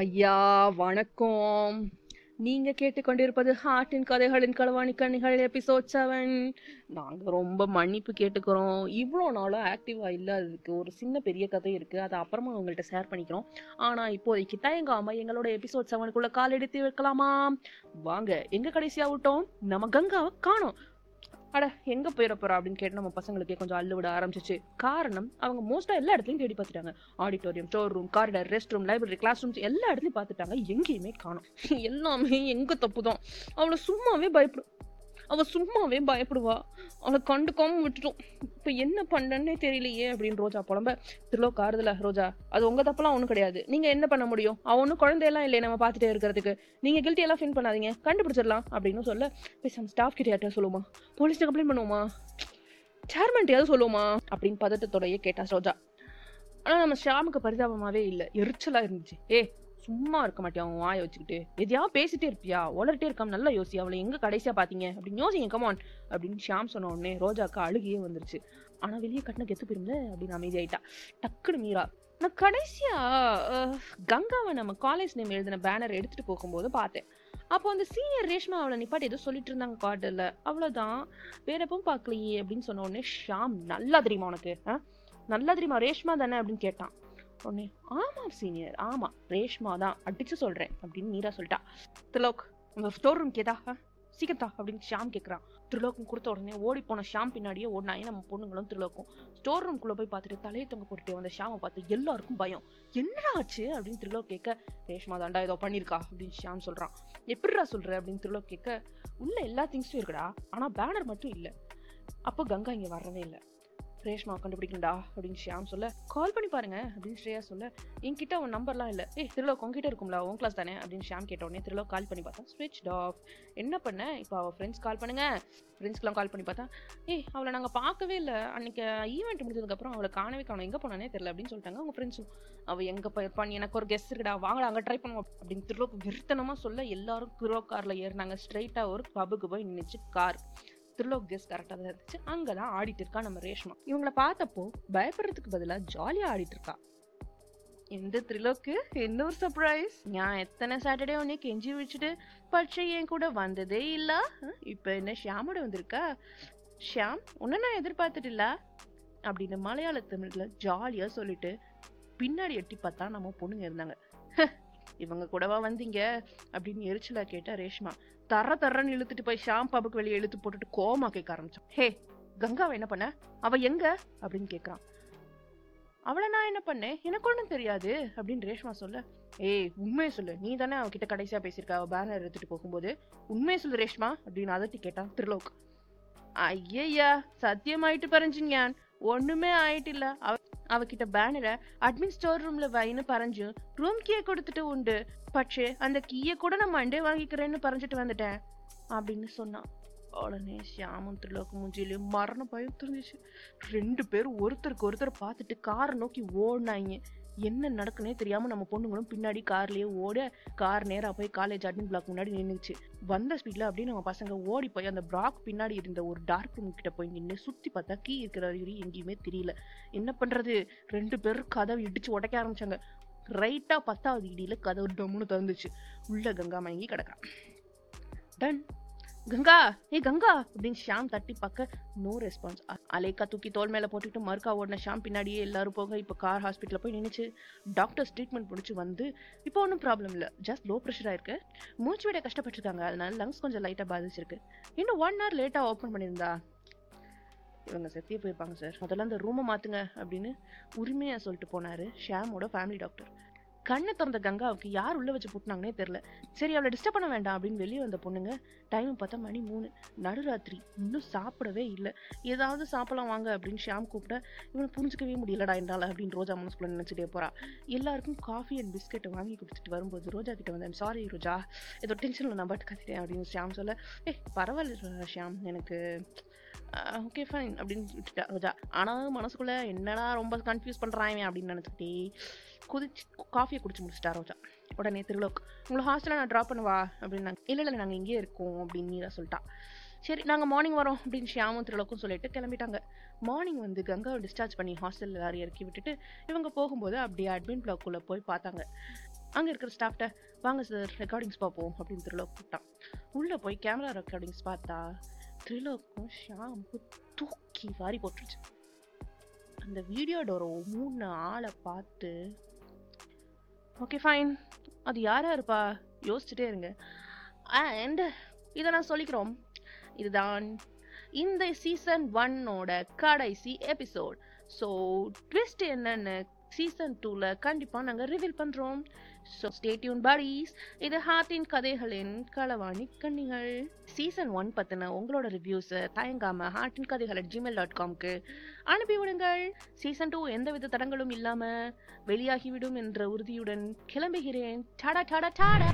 ஐயா வணக்கம். நீங்க கேட்டுக்கொண்டிருப்பது ஹார்ட்டின் கதைகளின் களவாணி கண்ணிகள் எபிசோட் செவன் நாங்க ரொம்ப மன்னிப்பு கேட்டுக்கிறோம். இவ்வளோ நாளும் ஆக்டிவா இல்லாததுக்கு ஒரு சின்ன பெரிய கதை இருக்கு. அதை அப்புறமா உங்கள்கிட்ட ஷேர் பண்ணிக்கிறோம். ஆனா இப்போதைக்கு தயங்காம எங்களோட எபிசோட் செவனுக்குள்ள கால் எடுத்து வைக்கலாமா? வாங்க எங்க கடைசியா விட்டோம்? நம்ம கங்காவை காணோம். அட எங்க போயிட போறா அப்படின்னு கேட்டு நம்ம பசங்களுக்கே கொஞ்சம் அள்ளு விட ஆரம்பிச்சிச்சு. காரணம் அவங்க மோஸ்டா எல்லா இடத்துலயும் தேடி பார்த்துட்டாங்க. Auditorium store room corridor rest room library class rooms எல்லா இடத்துலயும் பார்த்துட்டாங்க. எங்கேயுமே காணும். எல்லாமே எங்க தப்பு தான் அவளை சும்மாவே பயப்படும். அவள் சும்மாவே பயப்படுவா. அவளை கண்டுக்காம விட்டுட்டோம். இப்போ என்ன பண்ணனே தெரியலையே அப்படின்னு ரோஜா புலம்ப. திருலோக் ஆறுதல ரோஜா அது உங்கள் தப்பெல்லாம் ஒன்றும் கிடையாது. நீங்கள் என்ன பண்ண முடியும்? அவன் ஒன்றும் குழந்தையெல்லாம் இல்லை நம்ம பார்த்துட்டே இருக்கிறதுக்கு. நீங்கள் கில்ட்டி எல்லாம் ஃபீல் பண்ணாதீங்க. கண்டுபிடிச்சிடலாம் அப்படின்னு சொல்ல பேசாம ஸ்டாஃப் கிட்ட சொல்லுமா சொல்லுவோமா? போலீஸ்ட்டு கம்ப்ளைண்ட் பண்ணுவோமா? சேர்மன்ட்டையாவது சொல்லுவோமா? அப்படின்னு பதட்டத்தோடயே கேட்டா ரோஜா. ஆனால் நம்ம ஷாமுக்கு பரிதாபமாகவே இல்லை. எரிச்சலாக இருந்துச்சு. ஏ சும்மா இருக்க மாட்டியா அவன் வாயை வச்சுக்கிட்டு? எதையாவது பேசிட்டே இருப்பியா? உளறிட்டே இருக்காம நல்லா யோசி. அவளை எங்க கடைசியா பாத்தீங்க? அப்படின்னு யோசிங்க கமான் அப்படின்னு ஷாம் சொன்ன உடனே ரோஜாக்கா அழுகியே வந்துருச்சு. ஆனா வெளியே கட்டின கெத்து போயிருந்த அப்படின்னு அமைதியாயிட்டா. டக்குனு மீரா நான் கடைசியா கங்காவை நம்ம காலேஜ் நேம் எழுதின பேனர் எடுத்துட்டு போகும்போது பார்த்தேன். அப்போ அந்த சீனியர் ரேஷ்மா அவளை நிப்பாட்டி ஏதோ சொல்லிட்டு இருந்தாங்க கார்டில் அவ்வளோதான் வேற எப்பவும் பார்க்கலையே அப்படின்னு சொன்ன உடனே ஷாம் நல்லா தெரியுமா உனக்கு? ஆ? நல்லா தெரியுமா? ரேஷ்மா தானே? அப்படின்னு கேட்டான். உடனே ஆமாம் சீனியர் ஆமாம் ரேஷ்மா தான். அடிச்சு சொல்கிறேன் அப்படின்னு நீரா சொல்லிட்டா. திலோக் உங்கள் ஸ்டோர் ரூம் கேதா சீக்கிரத்தா அப்படின்னு ஷாம் கேட்குறான் திருலோக்கும் கொடுத்த உடனே ஓடி போன ஷாம் பின்னாடியே ஓடினா நம்ம பொண்ணுங்களும் திருலோக்கும் ஸ்டோர் ரூம்குள்ள போய் பார்த்துட்டு தலையை தொங்க போட்டுட்டு வந்த ஷாமை பார்த்து எல்லாருக்கும் பயம். என்னடா ஆச்சு? அப்படின்னு திருலோக் கேட்க ரேஷ்மா தாண்டா ஏதோ பண்ணியிருக்கா அப்படின்னு ஷாம் சொல்கிறான் எப்படிடா சொல்கிற அப்படின்னு திருலோக் கேட்க உள்ள எல்லா திங்ஸும் இருக்குடா. ஆனால் பேனர் மட்டும் இல்லை. அப்போ கங்கா இங்கே வரவே இல்லை. ரேஷ்மா கண்டுபிடிக்கண்டா அப்படின்னு ஷியாம் சொல்ல கால் பண்ணி பாருங்க அப்படின்னு ஸ்ரேயா சொல்ல என்கிட்ட அவன் நம்பர்லாம் இல்லை. ஏய் திருலோக் உங்ககிட்ட இருக்கும்ல உன் கிளாஸ் தானே? அப்படின்னு ஷியாம் கேட்ட உடனே திருலோக் கால் பண்ணி பார்த்தா ஸ்விட்ச் ஆஃப் என்ன பண்ண? இப்போ அவள் ஃப்ரெண்ட்ஸ் கால் பண்ணுங்க. ஃப்ரெண்ட்ஸ்க்குலாம் கால் பண்ணி பார்த்தா ஏய் அவளை நாங்கள் பார்க்கவே இல்லை. அன்னைக்கு ஈவெண்ட் முடிஞ்சதுக்கப்புறம் அவளை காணவே காணும். எங்கே போனானே தெரியல அப்படின்னு சொல்லிட்டாங்க அவங்க ஃப்ரெண்ட்ஸும் அவள் எங்கே போயிருப்பான் எனக்கு ஒரு கெஸ்ட் இருக்குடா. வாங்கடா அங்கே ட்ரை பண்ணுவோம் அப்படின்னு திருலோக் விருத்தனமாக சொல்ல எல்லாரும் கிரோ காரில் ஏறினாங்க. ஸ்ட்ரைட்டாக ஒரு பப்புக்கு போய் நின்றுச்சு கார் திருலோக் கெஸ் கரெக்டாக தான் இருந்துச்சு. அங்கே தான் ஆடிட்டு இருக்கா நம்ம ரேஷ்மா. இவங்கள பார்த்தப்போ பயப்படுறதுக்கு பதிலாக ஜாலியாக ஆடிட்டு இருக்கா. இந்த த்ரிலோக்கு? என்ன ஒரு சர்ப்ரைஸ் நான் எத்தனை சாட்டர்டே உன்னை கெஞ்சி வச்சுட்டு பட்சை என் கூட வந்ததே இல்ல. இப்ப என்ன ஷியாமோட வந்திருக்கா? ஷியாம் உன்னை நான் எதிர்பார்த்துட்டு இல்ல அப்படின்னு மலையாள தமிழ்ல ஜாலியா சொல்லிட்டு பின்னாடி எட்டி பார்த்தா நம்ம பொண்ணுங்க இருந்தாங்க. "ஹ், இவங்க கூடவா வந்தீங்க? அப்படின்னு எரிச்சலா கேட்டா ரேஷ்மா. தர தரன்னு இழுத்துட்டு போய் ஷாம் பாபுக்கு வெளியே இழுத்து போட்டுட்டு கோமா கேட்க ஆரம்பிச்சான். ஹே கங்காவை என்ன பண்ண? அவ எங்க? அப்படின்னு கேக்குறான் அவளை நான் என்ன பண்ணேன்? எனக்கு ஒன்றும் தெரியாது அப்படின்னு ரேஷ்மா சொல்ல. ஏய் உண்மையை சொல்லு. நீ தானே அவகிட்ட கடைசியா பேசியிருக்க? அவ பேனர் எடுத்துட்டு போகும்போது? உண்மையை சொல்லு ரேஷ்மா அப்படின்னு அதட்டி கேட்டான் திருலோக். ஐயய்யா சத்தியமாயிட்டு பறஞ்சு ஞான் ஒண்ணுமே ஆயிட்டு இல்லை அவ அவகிட்ட பேனரை அட்மின் ஸ்டோர் ரூம்ல வைன்னு பறஞ்சு ரூம் கீயை கொடுத்துட்டு உண்டு. பட்சே அந்த கீயை கூட நான் மண்டே வாங்கிக்கிறேன்னு பறஞ்சிட்டு வந்துட்டேன் அப்படின்னு சொன்னான். உடனே ஷியாமும் திருலோக்கு மூஞ்சிலையும் மரண பயம் தெரிஞ்சிச்சு ரெண்டு பேரும் ஒருத்தருக்கு ஒருத்தர் பார்த்துட்டு காரை நோக்கி ஓடினாங்க. என்ன நடக்குனே தெரியாம நம்ம பொண்ணுங்களும் பின்னாடி கார்லயே ஓட கார் நேரா போய் காலேஜ் அட்மின் பிளாக் முன்னாடி நின்றுச்சு வந்த ஸ்பீட்ல அப்படியே நம்ம பசங்க ஓடி போய் அந்த பிளாக் பின்னாடி இருந்த ஒரு டார்க் ரூம் கிட்ட போய் நின்று சுத்தி பார்த்தா கீ இருக்கிற வரை எங்கேயுமே தெரியல. என்ன பண்றது? ரெண்டு பேரும் கதவை இடிச்சு உடைக்க ஆரம்பிச்சாங்க. ரைட்டா பத்தாவது இடியில கதவு டம்முன்னு திறந்துச்சு. உள்ள கங்கா மயங்கி கிடக்கான் டன் கங்கா ஏய் கங்கா அப்படின்னு ஷாம் தட்டி பார்க்க நோ ரெஸ்பான்ஸ் அலேக்கா தூக்கி தோல் மேல போட்டுட்டு மறுக்கா ஓடின ஷாம் பின்னாடியே எல்லாரும் போக இப்போ கார் ஹாஸ்பிட்டலில் போய் நினைச்சு டாக்டர்ஸ் ட்ரீட்மெண்ட் முடிச்சு வந்து இப்போ ஒன்றும் ப்ராப்ளம் இல்லை. ஜஸ்ட் லோ ப்ரெஷராக இருக்கு. மூச்சு விட கஷ்டப்பட்டுருக்காங்க. அதனால லங்ஸ் கொஞ்சம் லைட்டாக பாதிச்சிருக்கு. இன்னும் ஒன் ஹவர் லேட்டாக ஓப்பன் பண்ணியிருந்தா இவங்க செத்தியே போயிருப்பாங்க சார் முதல்ல அந்த ரூமை மாத்துங்க அப்படின்னு உரிமையா சொல்லிட்டு போனாரு ஷாமோட ஃபேமிலி டாக்டர் கண்ணை திறந்த கங்காவுக்கு யார் உள்ள வச்சு போட்டுனாங்கன்னே தெரில சரி அவளை டிஸ்டர்ப் பண்ண வேண்டாம் அப்படின்னு வெளியே வந்த பொண்ணுங்க டைம் பார்த்தா மணி மூணு. நடுராத்திரி. இன்னும் சாப்பிடவே இல்லை. ஏதாவது சாப்பிடலாம் வாங்க அப்படின்னு ஷாம் கூப்பிட இவனை புரிஞ்சுக்கவே முடியலடா என்னால் அப்படின்னு ரோஜா மனசுக்குள்ள நினச்சிட்டே போகிறா எல்லாருக்கும் காஃபி அண்ட் பிஸ்கெட்டை வாங்கி கொடுத்துட்டு வரும்போது ரோஜா கிட்ட வந்தேன் சாரி ரோஜா ஏதோ டென்ஷனில் நான் பட் கத்திட்டேன் அப்படின்னு ஷாம் சொல்ல ஏ பரவாயில்ல ஷாம் எனக்கு ஓகே ஃபைன் அப்படின்னு விட்டுட்டா ரோஜா ஆனால் மனசுக்குள்ளே என்னடா ரொம்ப கன்ஃபியூஸ் பண்ணுறாங்க அப்படின்னு நினச்சிக்கிட்டே குதிச்சு காஃபியை குடிச்சு முடிச்சிட்டா ரோஜா. உடனே திருலோக் உங்களை ஹாஸ்டலில் நான் ட்ராப் பண்ணவா? அப்படின்னாங்க. இல்லை இல்லை நாங்கள் இங்கேயே இருக்கோம் அப்படின்னு நீரா சொல்லிட்டா. சரி நாங்கள் மார்னிங் வரோம் அப்படின்னு ஷியாமும் திருலோக்கும் சொல்லிட்டு கிளம்பிட்டாங்க. மார்னிங் வந்து கங்காவை டிஸ்சார்ஜ் பண்ணி ஹாஸ்டலில் எல்லாரும் இறக்கி விட்டுட்டு இவங்க போகும்போது அப்படியே அட்மின் பிளாக்குள்ளே போய் பார்த்தாங்க. அங்கே இருக்கிற ஸ்டாஃப்ட்ட வாங்க சார் ரெக்கார்டிங்ஸ் பார்ப்போம் அப்படின்னு த்ரிலோக் கூப்பிட்டான். உள்ளே போய் கேமரா ரெக்கார்டிங்ஸ் பார்த்தா த்ரில்லருக்கும் ஷாம்பு தூக்கி வாரி போட்டுருச்சு. அந்த வீடியோட ஒரு மூணு ஆளை பார்த்து ஓகே ஃபைன் அது யாராக இருப்பா யோசிச்சுட்டே இருங்க. அண்ட் இதை நான் சொல்லிக்கிறோம். இதுதான் இந்த சீசன் ஒன்னோட கடைசி எபிசோட் ஸோ ட்விஸ்ட் என்னன்னு சீசன் டூவில் கண்டிப்பாக நாங்கள் ரிவீல் பண்ணுறோம் ஸோ ஸ்டேட்யூன் பாடிஸ் இது ஹார்ட்டின் கதைகளின் களவாணி கண்ணிகள். சீசன் ஒன் பற்றின உங்களோட ரிவ்யூஸை தயங்காமல் ஹார்ட்டின் கதைகள் அட் ஜிமெயில் டாட் காம்க்கு அனுப்பிவிடுங்கள் சீசன் டூ எந்தவித தடங்களும் இல்லாமல் வெளியாகிவிடும் என்ற உறுதியுடன் கிளம்புகிறேன். டாடா டாடா டாடா!